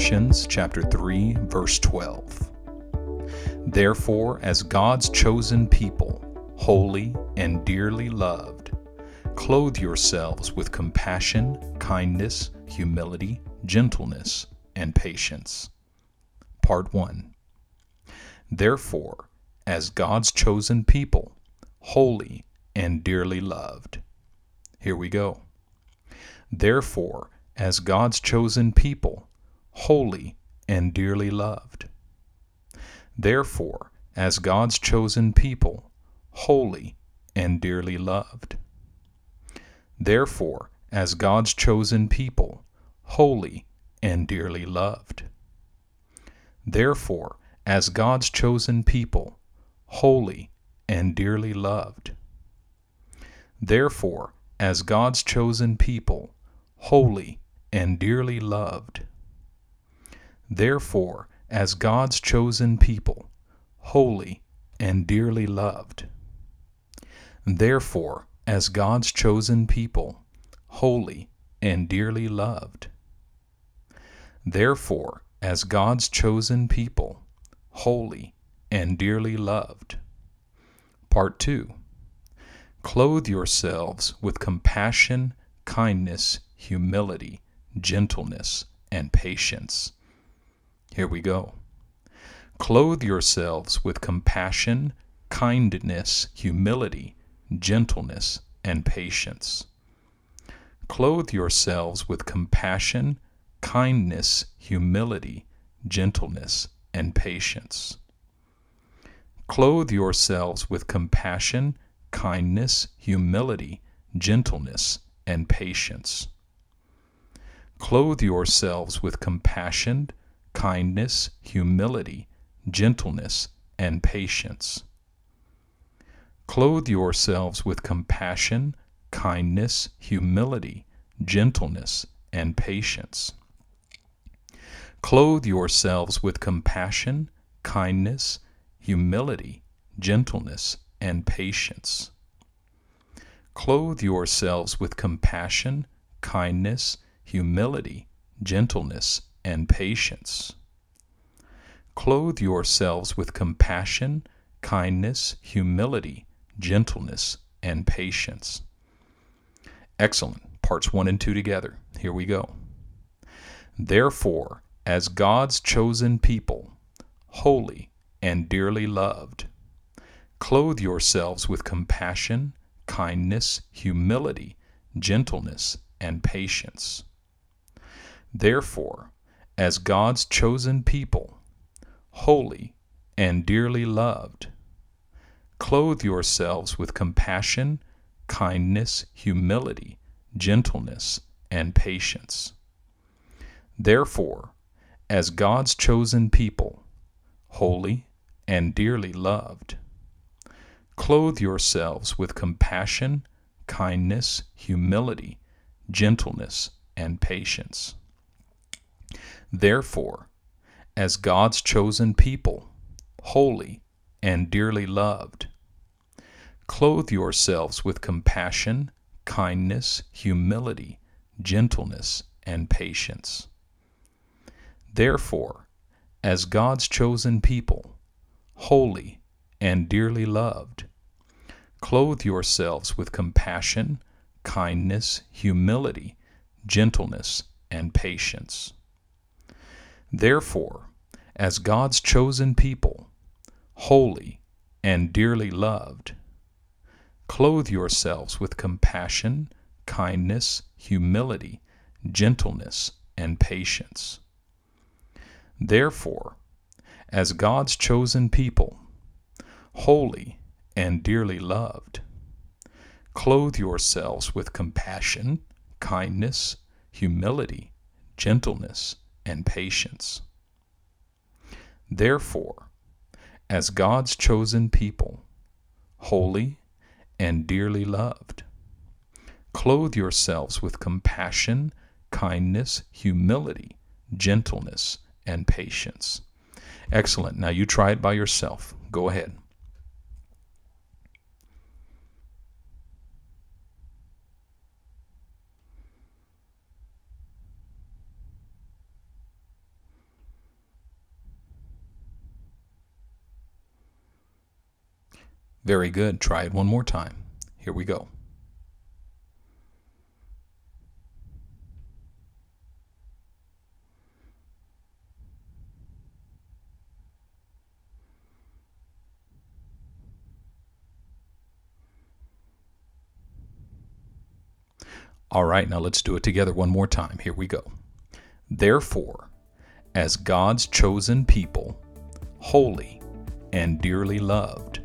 Colossians chapter 3 verse 12. Therefore, as God's chosen people, holy and dearly loved, clothe yourselves with compassion, kindness, humility, gentleness, and patience. Part 1. Therefore, as God's chosen people, holy and dearly loved. Here we go. Therefore, as God's chosen people, holy and dearly loved. Therefore, as God's chosen people, holy and dearly loved. Therefore, as God's chosen people, holy and dearly loved. Therefore, as God's chosen people, holy and dearly loved. Therefore, as God's chosen people, holy and dearly loved. Therefore, as God's chosen people, holy and dearly loved. Therefore, as God's chosen people, holy and dearly loved. Therefore, as God's chosen people, holy and dearly loved. Part 2 Clothe yourselves with compassion, kindness, humility, gentleness, and patience. Here we go. Clothe yourselves with compassion, kindness, humility, gentleness, and patience. Clothe yourselves with compassion, kindness, humility, gentleness, and patience. Clothe yourselves with compassion, kindness, humility, gentleness, and patience. Clothe yourselves with compassion, kindness, humility, gentleness, and patience. Clothe yourselves with compassion, kindness, humility, gentleness, and patience. Clothe yourselves with compassion, kindness, humility, gentleness, and patience. Clothe yourselves with compassion, kindness, humility, gentleness, and patience. Clothe yourselves with compassion, kindness, humility, gentleness, and patience. Excellent. Parts 1 and 2 together. Here we go. Therefore, as God's chosen people, holy and dearly loved, clothe yourselves with compassion, kindness, humility, gentleness, and patience. Therefore, as God's chosen people, holy and dearly loved, clothe yourselves with compassion, kindness, humility, gentleness, and patience. Therefore, as God's chosen people, holy and dearly loved, clothe yourselves with compassion, kindness, humility, gentleness, and patience. Therefore, as God's chosen people, holy and dearly loved, clothe yourselves with compassion, kindness, humility, gentleness, and patience. Therefore, as God's chosen people, holy and dearly loved, clothe yourselves with compassion, kindness, humility, gentleness, and patience. Therefore, as God's chosen people, holy and dearly loved, clothe yourselves with compassion, kindness, humility, gentleness, and patience. Therefore, as God's chosen people, holy and dearly loved, clothe yourselves with compassion, kindness, humility, gentleness, and patience. Therefore, as God's chosen people, holy and dearly loved, clothe yourselves with compassion, kindness, humility, gentleness, and patience. Excellent. Now you try it by yourself. Go ahead. Very good. Try it one more time. Here we go. All right, now let's do it together one more time. Here we go. Therefore, as God's chosen people, holy and dearly loved,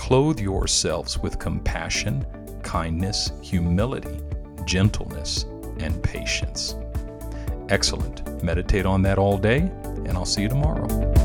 clothe yourselves with compassion, kindness, humility, gentleness, and patience. Excellent. Meditate on that all day, and I'll see you tomorrow.